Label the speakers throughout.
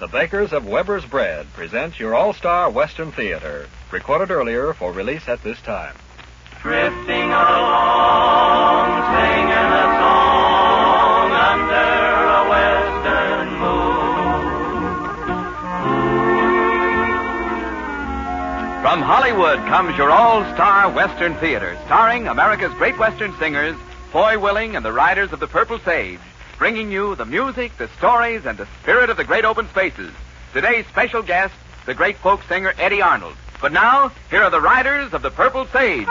Speaker 1: The bakers of Weber's Bread present your All Star Western Theater, recorded earlier for release at this time.
Speaker 2: Drifting along, singing a song under a western moon.
Speaker 3: From Hollywood comes your all-star Western Theater, starring America's great Western singers, Foy Willing and the Riders of the Purple Sage, bringing you the music, the stories, and the spirit of the great open spaces. Today's special guest, the great folk singer Eddy Arnold. But now, here are the Riders of the Purple Sage.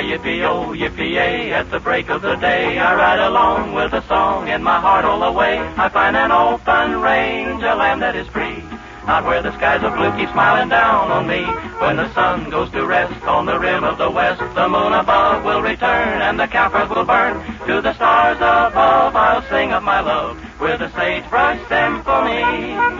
Speaker 2: Yippee-oh, yippee-yay, at the break of the day, I ride along with a song in my heart all the way. I find an open range, a land that is free. Out where the skies are blue, keep smiling down on me. When the sun goes to rest on the rim of the west, the moon above will return and the campfires will burn. To the stars above, I'll sing of my love with a sagebrush symphony.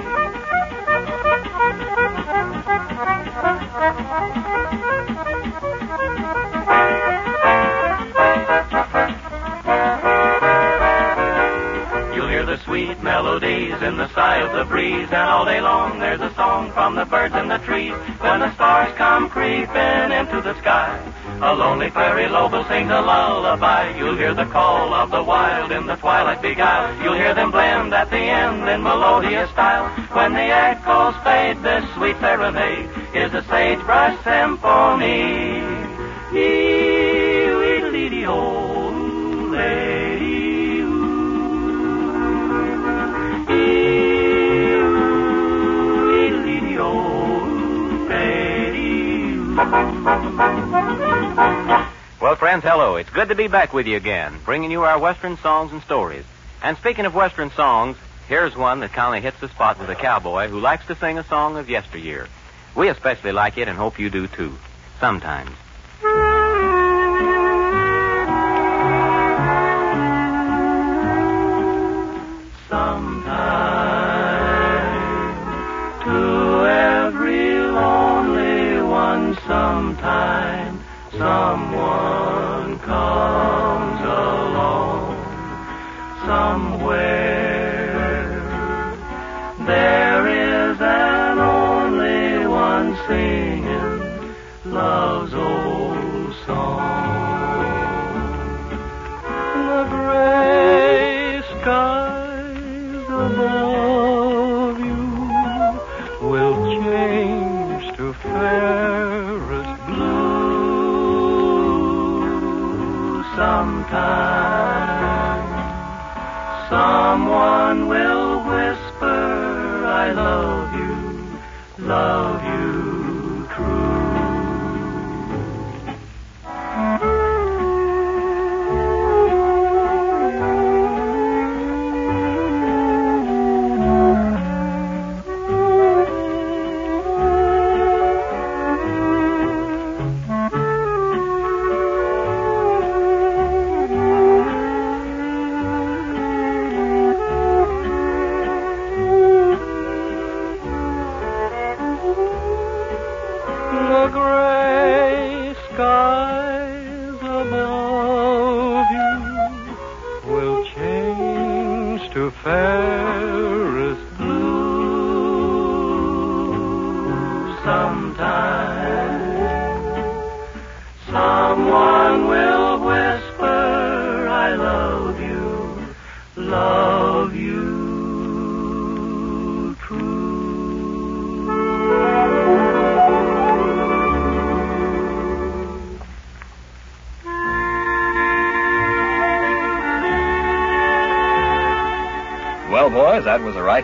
Speaker 2: In the sigh of the breeze, and all day long there's a song from the birds in the trees. When the stars come creeping into the sky, a lonely fairy lobe sings a lullaby. You'll hear the call of the wild in the twilight beguile. You'll hear them blend at the end in melodious style. When the echoes fade, this sweet serenade is a sagebrush symphony.
Speaker 4: Friends, hello. It's good to be back with you again, bringing you our Western songs and stories. And speaking of Western songs, here's one that kind of hits the spot with a cowboy who likes to sing a song of yesteryear. We especially like it and hope you do too. Sometimes.
Speaker 2: Sometime to every lonely one, sometime someone comes along. Somewhere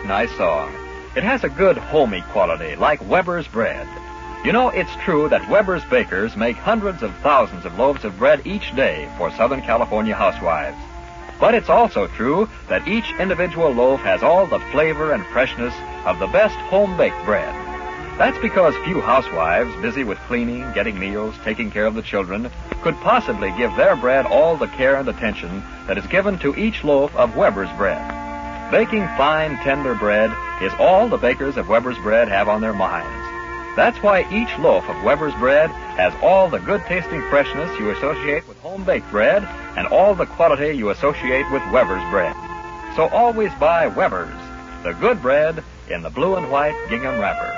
Speaker 1: that was a right nice song. It has a good homey quality, like Weber's bread. You know, it's true that Weber's bakers make hundreds of thousands of loaves of bread each day for Southern California housewives. But it's also true that each individual loaf has all the flavor and freshness of the best home-baked bread. That's because few housewives busy with cleaning, getting meals, taking care of the children could possibly give their bread all the care and attention that is given to each loaf of Weber's bread. Baking fine, tender bread is all the bakers of Weber's Bread have on their minds. That's why each loaf of Weber's bread has all the good tasting freshness you associate with home baked bread and all the quality you associate with Weber's bread. So always buy Weber's, the good bread in the blue and white gingham wrapper.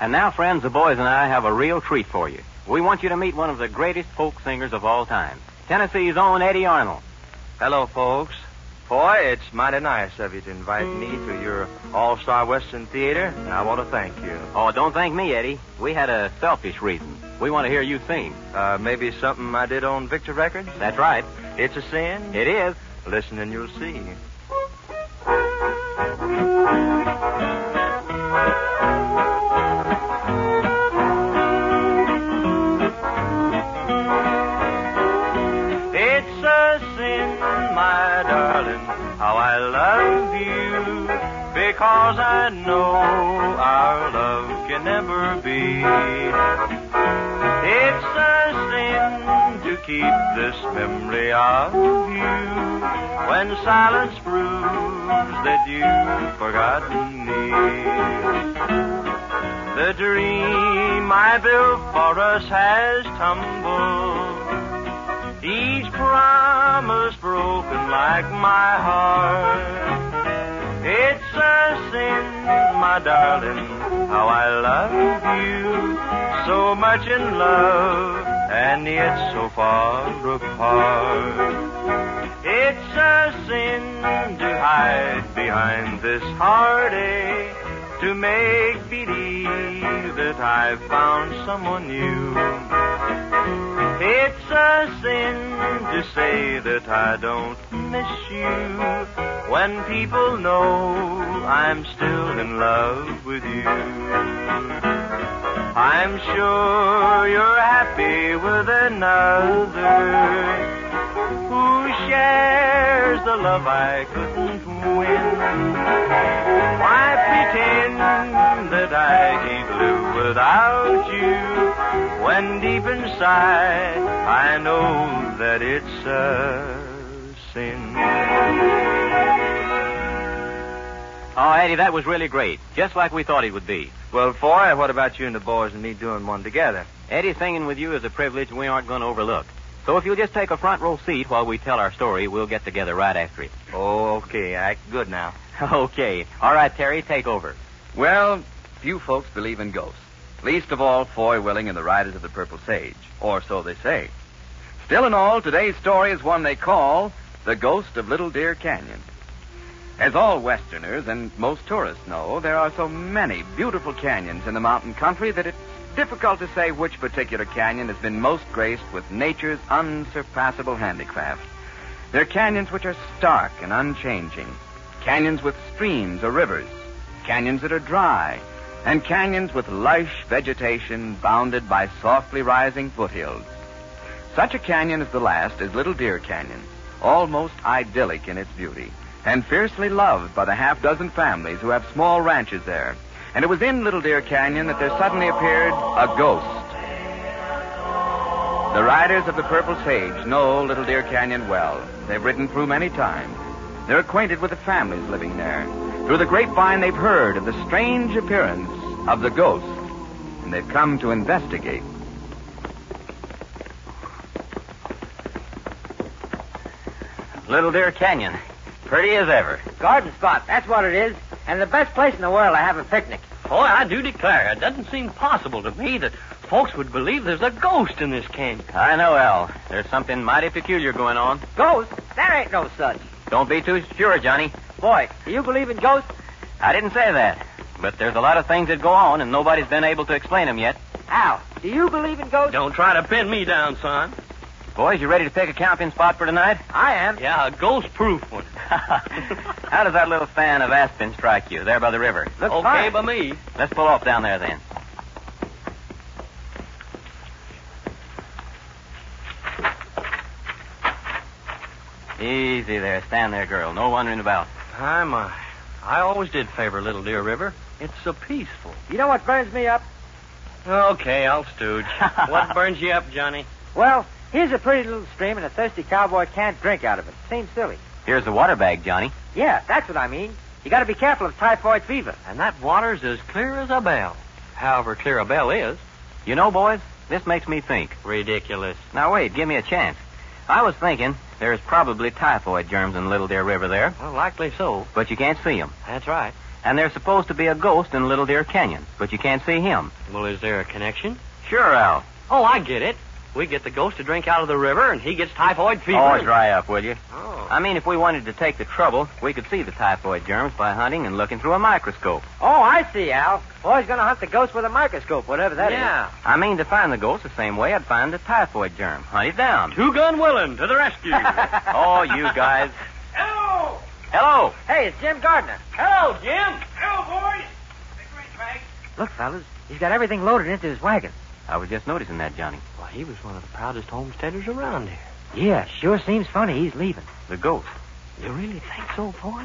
Speaker 4: And now, friends, the boys and I have a real treat for you. We want you to meet one of the greatest folk singers of all time, Tennessee's own Eddy Arnold.
Speaker 5: Hello, folks. Boy, it's mighty nice of you to invite me to your All Star Western Theater, and I want to thank you.
Speaker 4: Oh, don't thank me, Eddy. We had a selfish reason. We want to hear you sing.
Speaker 5: Uh, maybe something I did on Victor Records?
Speaker 4: That's right.
Speaker 5: It's a sin?
Speaker 4: It is.
Speaker 5: Listen and you'll see. Because I know our love can never be. It's a sin to keep this memory of you when silence proves that you've forgotten me. The dream I built for us has tumbled. Each promise broken like my heart. My darling, how I love you. So much in love, and yet so far apart. It's a sin to hide behind this heartache. To make believe that I've found someone new. It's a sin to say that I don't miss you when people know I'm still in love with you. I'm sure you're happy with another who shares the love I couldn't win. Why pretend that I can't live without you when deep inside I know that it's a sin?
Speaker 4: Oh, Eddy, that was really great. Just like we thought it would be.
Speaker 5: Well, Foy, what about you and the boys and me doing one together?
Speaker 4: Eddy singing with you is a privilege we aren't going to overlook. So if you'll just take a front row seat while we tell our story, we'll get together right after it.
Speaker 5: Oh, okay. Act good now.
Speaker 4: Okay. All right, Terry, take over.
Speaker 3: Well, few folks believe in ghosts. Least of all, Foy Willing and the Riders of the Purple Sage. Or so they say. Still in all, today's story is one they call The Ghost of Little Deer Canyon. As all Westerners and most tourists know, there are so many beautiful canyons in the mountain country that it's difficult to say which particular canyon has been most graced with nature's unsurpassable handicraft. There are canyons which are stark and unchanging, canyons with streams or rivers, canyons that are dry, and canyons with lush vegetation bounded by softly rising foothills. Such a canyon as the last is Little Deer Canyon, almost idyllic in its beauty, and fiercely loved by the half dozen families who have small ranches there. And it was in Little Deer Canyon that there suddenly appeared a ghost. The riders of the Purple Sage know Little Deer Canyon well. They've ridden through many times. They're acquainted with the families living there. Through the grapevine, they've heard of the strange appearance of the ghost, and they've come to investigate.
Speaker 4: Little Deer Canyon. Pretty as ever.
Speaker 6: Garden spot, that's what it is. And the best place in the world to have a picnic.
Speaker 7: Boy, I do declare, it doesn't seem possible to me that folks would believe there's a ghost in this canyon.
Speaker 4: I know, Al. There's something mighty peculiar going on.
Speaker 6: Ghost? There ain't no such.
Speaker 4: Don't be too sure, Johnny.
Speaker 6: Boy, do you believe in ghosts?
Speaker 4: I didn't say that. But there's a lot of things that go on, and nobody's been able to explain them yet.
Speaker 6: Al, do you believe in ghosts?
Speaker 7: Don't try to pin me down, son.
Speaker 4: Boys, you ready to pick a camping spot for tonight?
Speaker 6: I am.
Speaker 7: Yeah, a ghost-proof one.
Speaker 4: How does that little fan of aspen strike you, there by the river?
Speaker 6: Looks
Speaker 7: okay
Speaker 6: fine.
Speaker 7: by me.
Speaker 4: Let's pull off down there then. Easy there. Stand there, girl. No wandering about.
Speaker 7: Hi, my. I always did favor Little Deer River. It's so peaceful.
Speaker 6: You know what burns me up?
Speaker 7: Okay, I'll stooge. what burns you up, Johnny?
Speaker 6: Well, here's a pretty little stream, and a thirsty cowboy can't drink out of it. Seems silly.
Speaker 4: Here's the water bag, Johnny.
Speaker 6: Yeah, that's what I mean. You got to be careful of typhoid fever.
Speaker 7: And that water's as clear as a bell. However clear a bell is.
Speaker 4: You know, boys, this makes me think.
Speaker 7: Ridiculous.
Speaker 4: Now, wait, give me a chance. I was thinking there's probably typhoid germs in Little Deer River there,
Speaker 7: Well, likely so.
Speaker 4: but you can't see 'em.
Speaker 7: That's right.
Speaker 4: And there's supposed to be a ghost in Little Deer Canyon, but you can't see him.
Speaker 7: Well, is there a connection?
Speaker 4: Sure, Al.
Speaker 7: Oh, I get it. We get the ghost to drink out of the river, and he gets typhoid fever.
Speaker 4: Oh, dry up, will you?
Speaker 7: Oh.
Speaker 4: I mean, if we wanted to take the trouble, we could see the typhoid germs by hunting and looking through a microscope.
Speaker 6: Oh, I see, Al. Boy's going to hunt the ghost with a microscope, whatever that is.
Speaker 7: yeah.
Speaker 4: I mean, to find the ghost the same way I'd find the typhoid germ. Hunt it down.
Speaker 7: Two gun willing to the rescue.
Speaker 4: oh, you guys.
Speaker 7: Hello.
Speaker 4: Hello.
Speaker 6: Hey, it's Jim Gardner.
Speaker 7: Hello, Jim.
Speaker 8: Hello, boys.
Speaker 6: Look, fellas, he's got everything loaded into his wagon.
Speaker 4: I was just noticing that, Johnny.
Speaker 7: Well, he was one of the proudest homesteaders around here.
Speaker 6: Yeah, sure seems funny he's leaving.
Speaker 4: The ghost.
Speaker 7: You really think so, boy?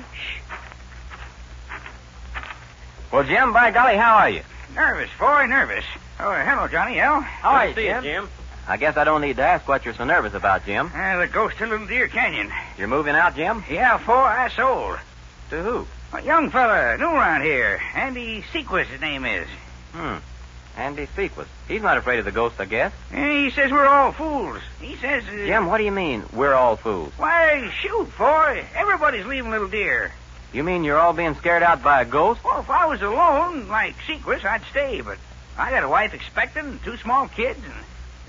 Speaker 4: Well, Jim, by golly, how are you?
Speaker 8: Nervous, boy, nervous. Oh, hello, Johnny L.
Speaker 6: How are
Speaker 7: Good
Speaker 6: you,
Speaker 7: see
Speaker 6: Jim?
Speaker 7: Jim.
Speaker 4: I guess I don't need to ask what you're so nervous about, Jim.
Speaker 8: Uh, the ghost of Little Deer Canyon.
Speaker 4: You're moving out, Jim?
Speaker 8: Yeah, four I sold.
Speaker 4: To who?
Speaker 8: A young fella, new around here. Andy Sequist, his name is.
Speaker 4: Hmm. Andy Sequist. He's not afraid of the ghost, I guess.
Speaker 8: He says we're all fools. He says. Uh,
Speaker 4: Jim, what do you mean, we're all fools?
Speaker 8: Why, shoot, boy. Everybody's leaving Little Deer.
Speaker 4: You mean you're all being scared out by a ghost?
Speaker 8: Well, if I was alone, like Sequist, I'd stay, but I got a wife expecting and two small kids, and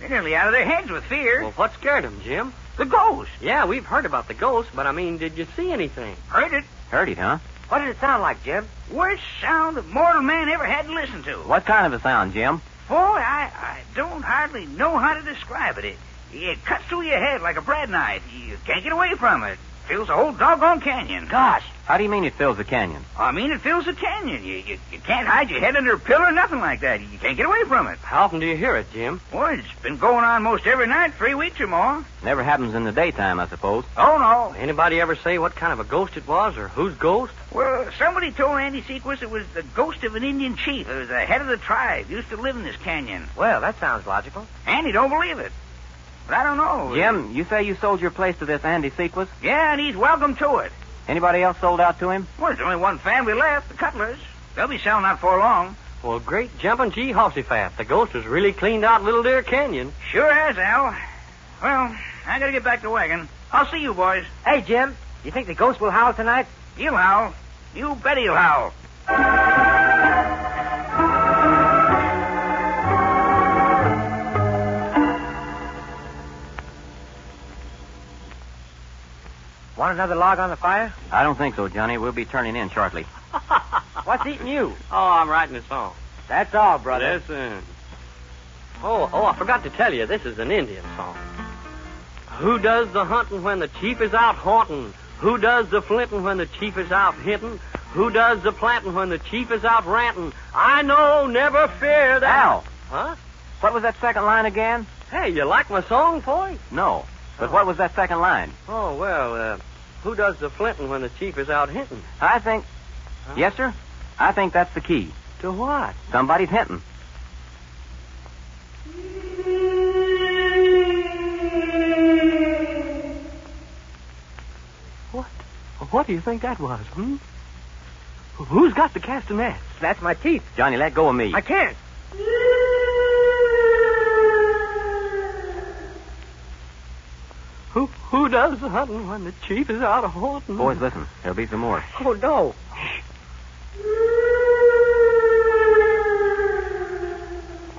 Speaker 8: they're nearly out of their heads with fear.
Speaker 7: Well, what scared him, Jim?
Speaker 8: the ghost.
Speaker 7: Yeah, we've heard about the ghost, but I mean, did you see anything?
Speaker 8: Heard it.
Speaker 4: Heard it, huh?
Speaker 6: What did it sound like, Jim?
Speaker 8: Worst sound that mortal man ever had to listen to.
Speaker 4: What kind of a sound, Jim?
Speaker 8: Boy, I, I don't hardly know how to describe it. it. It cuts through your head like a bread knife. You can't get away from it. Fills the whole doggone canyon.
Speaker 6: Gosh,
Speaker 4: How do you mean it fills the canyon?
Speaker 8: I mean, it fills the canyon. You, you, you can't hide your head under a pillar or nothing like that. You can't get away from it.
Speaker 7: How often do you hear it, Jim?
Speaker 8: Well, it's been going on most every night, three weeks or more.
Speaker 4: Never happens in the daytime, I suppose.
Speaker 8: Oh, no.
Speaker 7: Anybody ever say what kind of a ghost it was, or whose ghost?
Speaker 8: Well, somebody told Andy Sequist it was the ghost of an Indian chief. It was the head of the tribe. Used to live in this canyon.
Speaker 6: well, that sounds logical.
Speaker 8: Andy don't believe it. But I don't know.
Speaker 4: Jim, you say you sold your place to this Andy Sequist?
Speaker 8: Yeah, and he's welcome to it.
Speaker 4: Anybody else sold out to him?
Speaker 8: Well, there's only one family left, the Cutlers. They'll be selling out for long.
Speaker 7: Well, great jumping gee horsey-fat. The ghost has really cleaned out Little Deer Canyon.
Speaker 8: Sure has, Al. Well, I gotta get back to the wagon. I'll see you boys.
Speaker 6: Hey, Jim, do you think the ghost will howl tonight?
Speaker 8: He'll howl. You bet he'll howl.
Speaker 6: Want another log on the fire?
Speaker 4: I don't think so, Johnny. We'll be turning in shortly.
Speaker 6: What's eating you?
Speaker 7: Oh, I'm writing a song.
Speaker 6: That's all, brother.
Speaker 7: Listen. Oh, oh, I forgot to tell you, this is an Indian song. Who does the hunting when the chief is out haunting? Who does the flinting when the chief is out hitting? Who does the planting when the chief is out ranting? I know, never fear that.
Speaker 4: Al,
Speaker 7: Huh?
Speaker 4: what was that second line again?
Speaker 7: Hey, you like my song, boy?
Speaker 4: No. But what was that second line?
Speaker 7: Oh, well, uh, who does the flinting when the chief is out hitting?
Speaker 4: I think. Yes, sir? I think that's the key.
Speaker 7: To what?
Speaker 4: Somebody's hinting.
Speaker 7: What? What do you think that was, hmm? Who's got the castanets?
Speaker 6: That's my teeth.
Speaker 4: Johnny, let go of me.
Speaker 6: I can't.
Speaker 7: Who who does the hunting when the chief is out of haunting?
Speaker 4: Boys, listen. There'll be some more.
Speaker 6: Oh, no.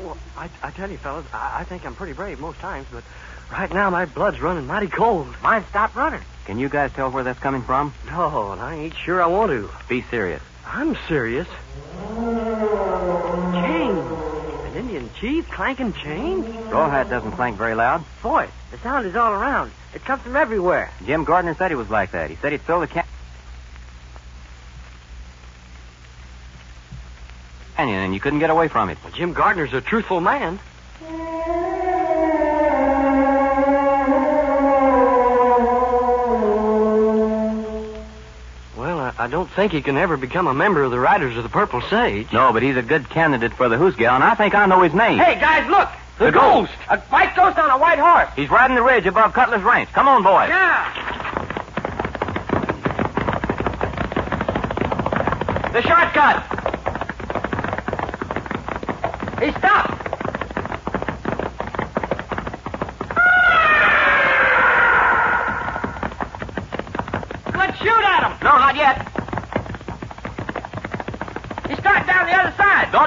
Speaker 7: Well, I, I tell you, fellas, I, I think I'm pretty brave most times, but right now my blood's running mighty cold.
Speaker 6: Mine stopped running.
Speaker 4: Can you guys tell where that's coming from?
Speaker 7: No, and I ain't sure I want to.
Speaker 4: Be serious.
Speaker 7: I'm serious. Chains. An Indian chief clanking chains?
Speaker 4: Rawhide doesn't clank very loud.
Speaker 6: Boy, the sound is all around. It comes from everywhere.
Speaker 4: Jim Gardner said he was like that. He said he'd fill the ca- canyon and you couldn't get away from it.
Speaker 7: Well, Jim Gardner's a truthful man. Don't think he can ever become a member of the Riders of the Purple Sage.
Speaker 4: No, but he's a good candidate for the hoosegow, and I think I know his name.
Speaker 6: Hey, guys, look.
Speaker 7: The ghost!
Speaker 6: A white ghost on a white horse.
Speaker 4: He's riding the ridge above Cutler's Ranch. Come on, boys.
Speaker 6: Yeah.
Speaker 4: The shortcut!
Speaker 6: He stopped.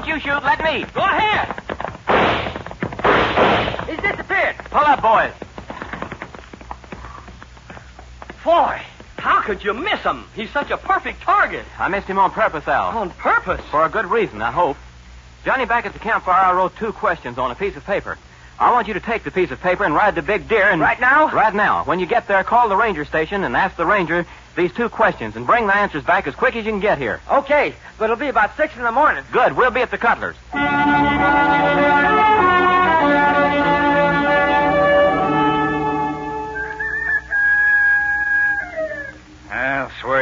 Speaker 4: Don't you shoot. Let me.
Speaker 7: Go ahead.
Speaker 6: He's disappeared.
Speaker 4: Pull up, boys.
Speaker 7: Boy, how could you miss him? He's such a perfect target.
Speaker 4: I missed him on purpose, Al.
Speaker 7: On purpose.
Speaker 4: For a good reason, I hope. Johnny, back at the campfire, I wrote two questions on a piece of paper. I want you to take the piece of paper and ride the big deer and.
Speaker 6: Right now?
Speaker 4: Right now. When you get there, call the ranger station and ask the ranger these two questions and bring the answers back as quick as you can get here.
Speaker 6: Okay, but it'll be about six in the morning.
Speaker 4: Good. We'll be at the Cutlers.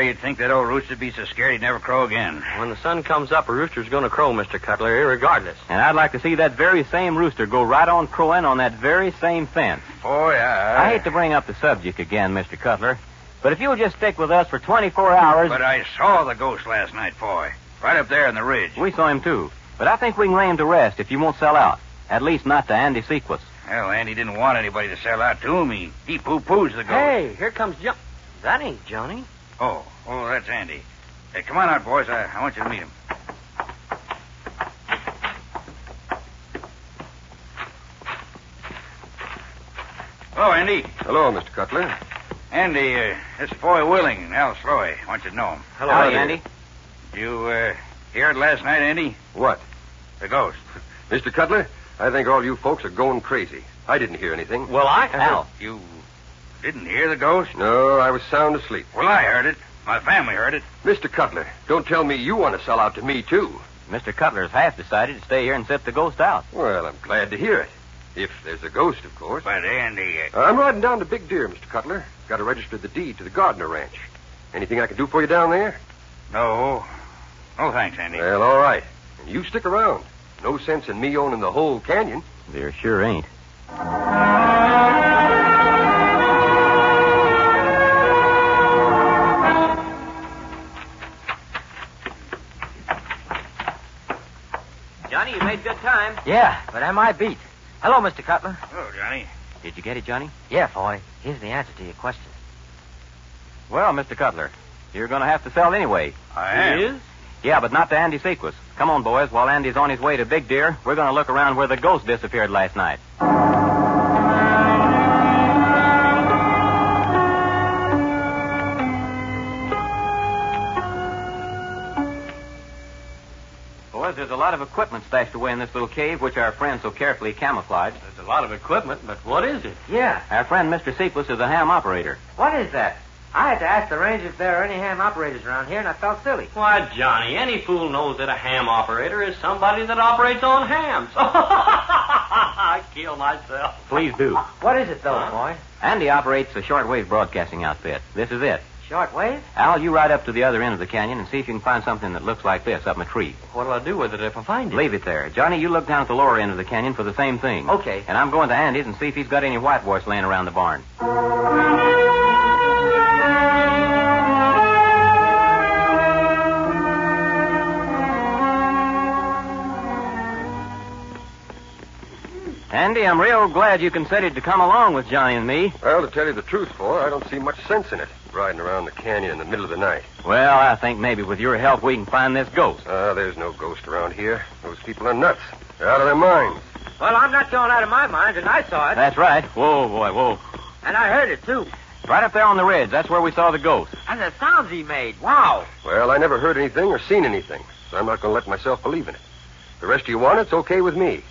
Speaker 8: I'll you'd think that old rooster'd be so scared he'd never crow again.
Speaker 7: When the sun comes up, a rooster's going to crow, Mr. Cutler, regardless.
Speaker 4: And I'd like to see that very same rooster go right on crowing on that very same fence.
Speaker 8: Oh, boy, I...
Speaker 4: I hate to bring up the subject again, Mr. Cutler, but if you'll just stick with us for 24 hours.
Speaker 8: But I saw the ghost last night, boy. Right up there in the ridge.
Speaker 4: We saw him too. But I think we can lay him to rest if you won't sell out. At least not to Andy Sequus.
Speaker 8: Well, Andy didn't want anybody to sell out to him. He, he poo-poos the ghost.
Speaker 7: Hey, here comes John. That ain't Johnny.
Speaker 8: Oh, oh, that's Andy. Hey, come on out, boys. I, I want you to meet him. Hello, Andy.
Speaker 9: Hello, Mr. Cutler.
Speaker 8: Andy, uh, this is Foy Willing and Al Sloey. I want you to know him.
Speaker 4: Hello, Howdy, Andy.
Speaker 8: Did you uh, hear it last night, Andy?
Speaker 9: What?
Speaker 8: The ghost.
Speaker 9: Mr. Cutler, I think all you folks are going crazy. I didn't hear anything.
Speaker 7: Well, I.
Speaker 4: Al.
Speaker 8: You didn't hear the ghost?
Speaker 9: No, I was sound asleep.
Speaker 8: Well, I heard it. My family heard it.
Speaker 9: Mr. Cutler, don't tell me you want to sell out to me, too.
Speaker 4: Mr. Cutler's half decided to stay here and sit the ghost out.
Speaker 9: Well, I'm glad to hear it. If there's a ghost, of course.
Speaker 8: But, Andy. Uh...
Speaker 9: I'm riding down to Big Deer, Mr. Cutler. Got to register the deed to the Gardner Ranch. Anything I can do for you down there?
Speaker 8: No. No, thanks, Andy.
Speaker 9: Well, all right. And you stick around. No sense in me owning the whole canyon.
Speaker 4: There sure ain't.
Speaker 6: Yeah, but am I beat? Hello, Mr. Cutler.
Speaker 8: Oh, Johnny.
Speaker 4: Did you get it, Johnny?
Speaker 6: Yeah, Foy. Here's the answer to your question.
Speaker 4: Well, Mr. Cutler, you're going to have to sell anyway.
Speaker 8: I am.
Speaker 7: He is?
Speaker 4: Yeah, but not to Andy Sequus. Come on, boys. While Andy's on his way to Big Deer, we're going to look around where the ghost disappeared last night. Of equipment stashed away in this little cave, which our friend so carefully camouflaged.
Speaker 7: There's a lot of equipment, but what is it?
Speaker 6: Yeah.
Speaker 4: Our friend Mr. Sequus is a ham operator.
Speaker 6: What is that? I had to ask the ranger if there are any ham operators around here, and I felt silly.
Speaker 7: Why, Johnny, any fool knows that a ham operator is somebody that operates on hams. I kill myself.
Speaker 4: Please do.
Speaker 6: What is it, though,
Speaker 7: Huh?
Speaker 6: boy?
Speaker 4: Andy operates a shortwave broadcasting outfit. This is it.
Speaker 6: Short wave?
Speaker 4: Al, you ride up to the other end of the canyon and see if you can find something that looks like this up in a tree.
Speaker 7: What'll I do with it if I find it?
Speaker 4: Leave it there. Johnny, you look down at the lower end of the canyon for the same thing.
Speaker 6: Okay.
Speaker 4: And I'm going to Andy's and see if he's got any whitewash laying around the barn. Andy, I'm real glad you consented to come along with Johnny and me.
Speaker 9: Well, to tell you the truth, for I don't see much sense in it, riding around the canyon in the middle of the night.
Speaker 4: Well, I think maybe with your help we can find this ghost.
Speaker 9: Ah, there's no ghost around here. Those people are nuts. They're out of their minds.
Speaker 6: Well, I'm not going out of my mind, and I saw it.
Speaker 4: That's right. Whoa, boy, whoa.
Speaker 6: And I heard it, too.
Speaker 4: Right up there on the ridge. That's where we saw the ghost.
Speaker 6: And the sounds he made. Wow.
Speaker 9: Well, I never heard anything or seen anything, so I'm not going to let myself believe in it. The rest of you want it, it's okay with me.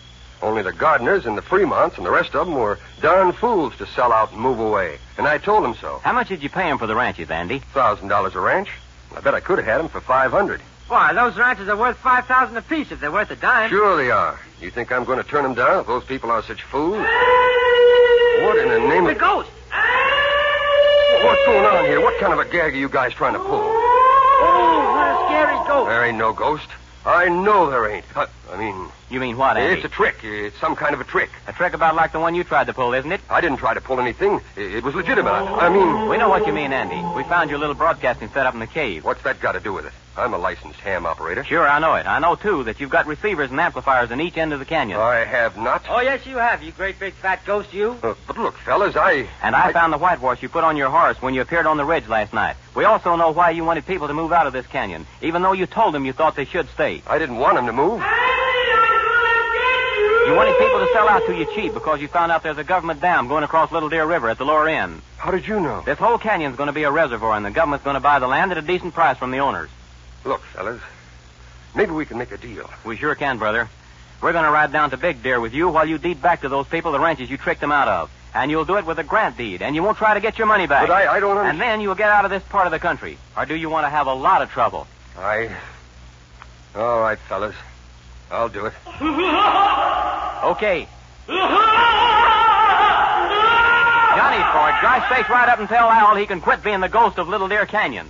Speaker 9: Only the Gardners and the Fremonts and the rest of them were darn fools to sell out and move away. And I told them so.
Speaker 4: How much did you pay him for the ranches, Andy?
Speaker 9: Thousand dollars a ranch. I bet I could have had them for five hundred.
Speaker 6: Why, those ranches are worth 5000 apiece if they're worth a dime.
Speaker 9: Sure they are. You think I'm going to turn them down if those people are such fools? What in the name
Speaker 6: The
Speaker 9: of...
Speaker 6: The ghost.
Speaker 9: What's going on here? What kind of a gag are you guys trying to pull?
Speaker 6: Oh, what a scary ghost.
Speaker 9: There ain't no ghost. I know there ain't. I, I mean,
Speaker 4: You mean what, Andy?
Speaker 9: it's a trick. It's some kind of a trick.
Speaker 4: A trick about like the one you tried to pull, isn't it?
Speaker 9: I didn't try to pull anything. It, it was legitimate. I, I mean,
Speaker 4: We know what you mean, Andy. We found your little broadcasting set up in the cave.
Speaker 9: what's that got to do with it? I'm a licensed ham operator.
Speaker 4: Sure, I know it. I know, too, that you've got receivers and amplifiers in each end of the canyon.
Speaker 9: I have not.
Speaker 6: Oh, yes, you have, you great big fat ghost, you.
Speaker 9: Uh, but look, fellas, I.
Speaker 4: And I, found the whitewash you put on your horse when you appeared on the ridge last night. We also know why you wanted people to move out of this canyon, even though you told them you thought they should stay.
Speaker 9: I didn't want them to move.
Speaker 4: You wanted people to sell out to you cheap because you found out there's a government dam going across Little Deer River at the lower end.
Speaker 9: How did you know?
Speaker 4: This whole canyon's going to be a reservoir, and the government's going to buy the land at a decent price from the owners.
Speaker 9: Look, fellas, maybe we can make a deal.
Speaker 4: We sure can, brother. We're going to ride down to Big Deer with you while you deed back to those people the ranches you tricked them out of. And you'll do it with a grant deed, and you won't try to get your money back.
Speaker 9: But I, I don't understand.
Speaker 4: And then you'll get out of this part of the country. Or do you want to have a lot of trouble?
Speaker 9: I. All right, fellas. I'll do it.
Speaker 4: Okay. Johnny Ford, dry space right up and tell Al he can quit being the ghost of Little Deer Canyon.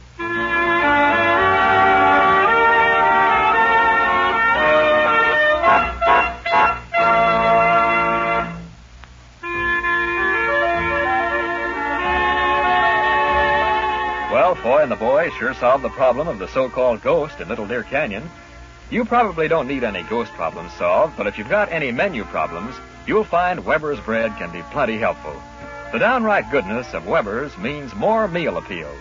Speaker 1: Well, Foy and the boys sure solved the problem of the so-called ghost in Little Deer Canyon. You probably don't need any ghost problems solved, but if you've got any menu problems, you'll find Weber's bread can be plenty helpful. The downright goodness of Weber's means more meal appeal.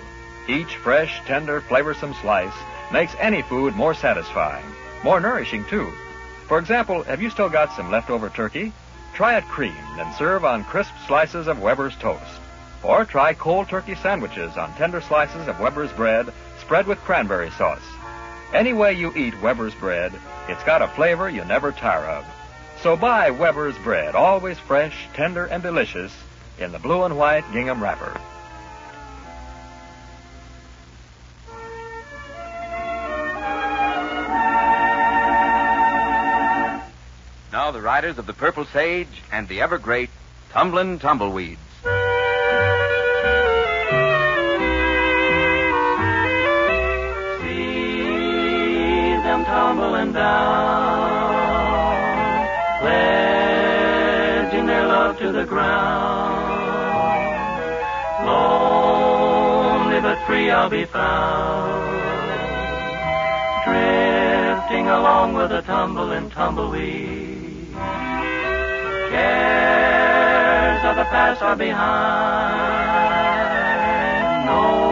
Speaker 1: Each fresh, tender, flavorsome slice makes any food more satisfying, more nourishing too. For example, have you still got some leftover turkey? Try it creamed and serve on crisp slices of Weber's toast. Or try cold turkey sandwiches on tender slices of Weber's bread spread with cranberry sauce. Any way you eat Weber's bread, it's got a flavor you never tire of. So buy Weber's bread, always fresh, tender, and delicious, in the blue and white gingham wrapper.
Speaker 3: Now the riders of the Purple Sage and the ever great Tumblin' Tumbleweeds.
Speaker 2: Tumbling down, pledging their love to the ground. Lonely but free I'll be found, drifting along with a tumbling tumbleweed. Cares of the past are behind. Nowhere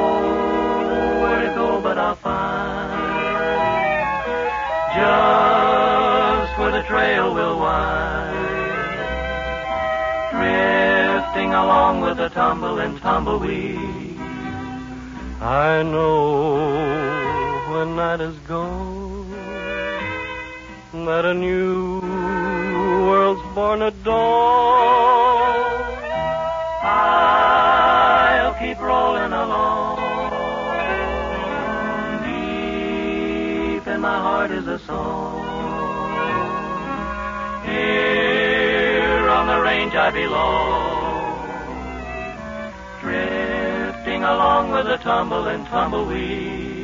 Speaker 2: just where the trail will wind. Drifting along with the tumble and tumbleweed. I know when night is gone that a new world's born at dawn. I'll keep rolling along. Song. Here on the range I belong. Drifting along with the tumble and tumbleweed.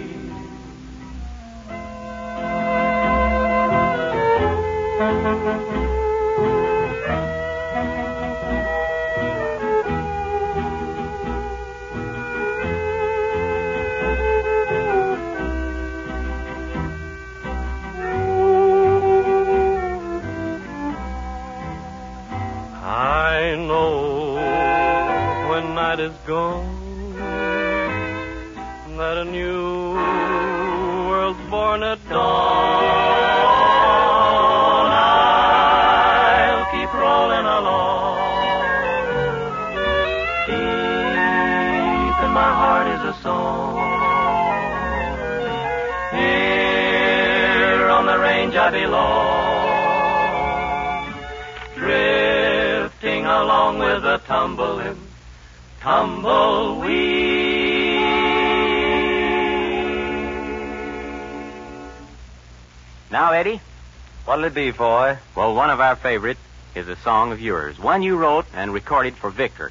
Speaker 2: I is gone that a new world's born at dawn. I'll keep rolling along. Deep in my heart is a song. Here on the range I belong. Drifting along with the tumbling tumbleweed.
Speaker 4: Now, Eddy,
Speaker 7: What'll it be, boy?
Speaker 4: well, one of our favorites is a song of yours, one you wrote and recorded for Victor,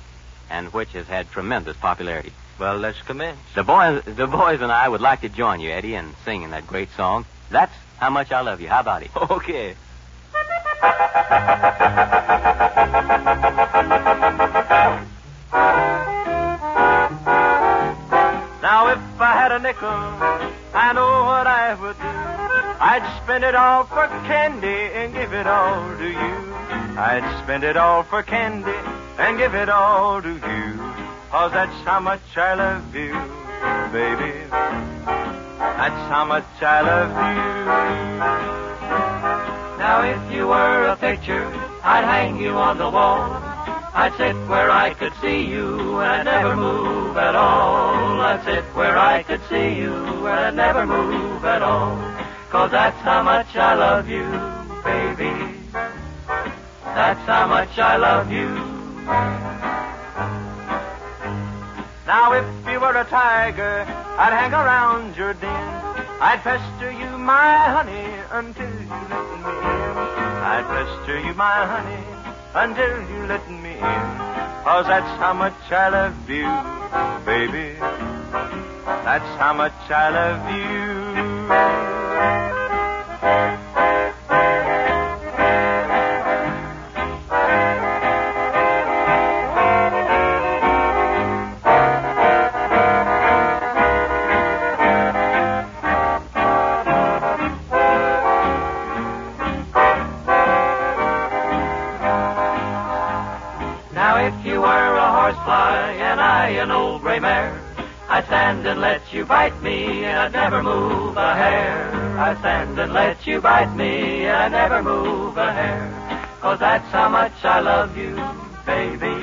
Speaker 4: and which has had tremendous popularity.
Speaker 7: Well, let's commence.
Speaker 4: The boys, the boys and I would like to join you, Eddy, in singing that great song. That's how much I love you. How about it?
Speaker 7: Okay. if I had a nickel
Speaker 5: I know what I would do. I'd spend it all for candy and give it all to you. I'd spend it all for candy and give it all to you. Cause that's how much I love you, baby. That's how much I love you.
Speaker 2: Now if you were a picture, I'd hang you on the wall. I'd sit where I could see you and never move at all. I'd sit where I could see you and never move at all. Cause that's how much I love you, baby. That's how much I love you.
Speaker 5: Now if you were a tiger, I'd hang around your den. I'd pester you, my honey, until you let me in. I'd pester you, my honey, until you let me in. Cause that's how much I love you, baby. That's how much I love you.
Speaker 2: Never move a hair. I'd stand and let you bite me I'd never move a hair. Cause that's how much I love you, baby.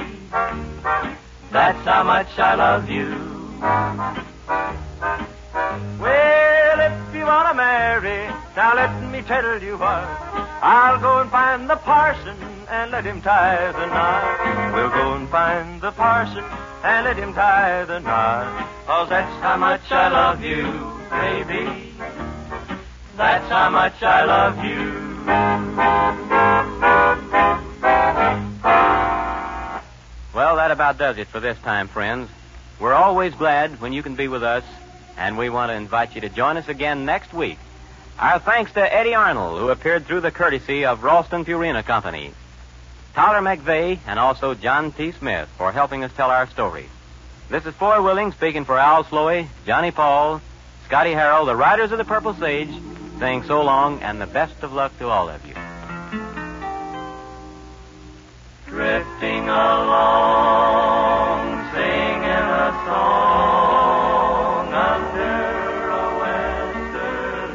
Speaker 2: That's how much I love you.
Speaker 5: Well, if you want to marry, now let me tell you what. I'll go and find the parson and let him tie the knot. We'll go and find the parson and let him tie the knot.
Speaker 2: Cause that's how much I love you, baby. That's how much I love you.
Speaker 4: Well, that about does it for this time, friends. We're always glad when you can be with us, and we want to invite you to join us again next week. Our thanks to Eddy Arnold, who appeared through the courtesy of Ralston Purina Company. Tyler McVey and also John T. Smith for helping us tell our story. This is Foy Willing speaking for Al Sloey, Johnny Paul, Scotty Harrell, the Riders of the Purple Sage, saying so long and the best of luck to all of you.
Speaker 2: Drifting along, singing a song under a western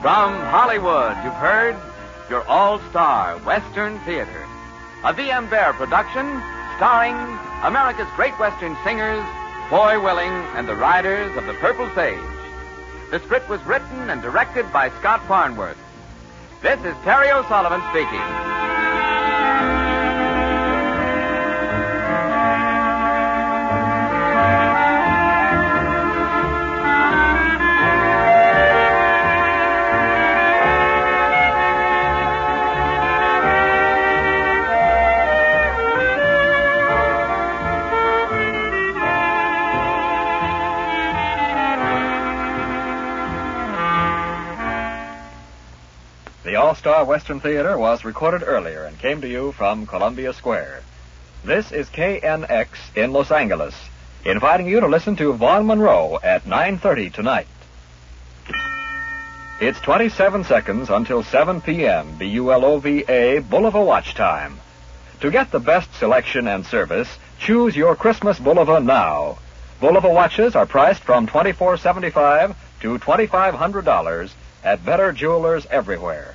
Speaker 3: From Hollywood, you've heard your all-star Western Theater. A V.M. Bear production starring America's great Western singers, Foy Willing and the Riders of the Purple Sage. The script was written and directed by Scott Farnworth. This is Terry O'Sullivan speaking.
Speaker 1: Star Western Theater was recorded earlier and came to you from Columbia Square. This is KNX in Los Angeles, inviting you to listen to Vaughn Monroe at 9:30 tonight. It's 27 seconds until 7 p.m. BULOVA Bulova watch time. To get the best selection and service, choose your Christmas Bulova now. Bulova watches are priced from $24.75 to $2,500 at better jewelers everywhere.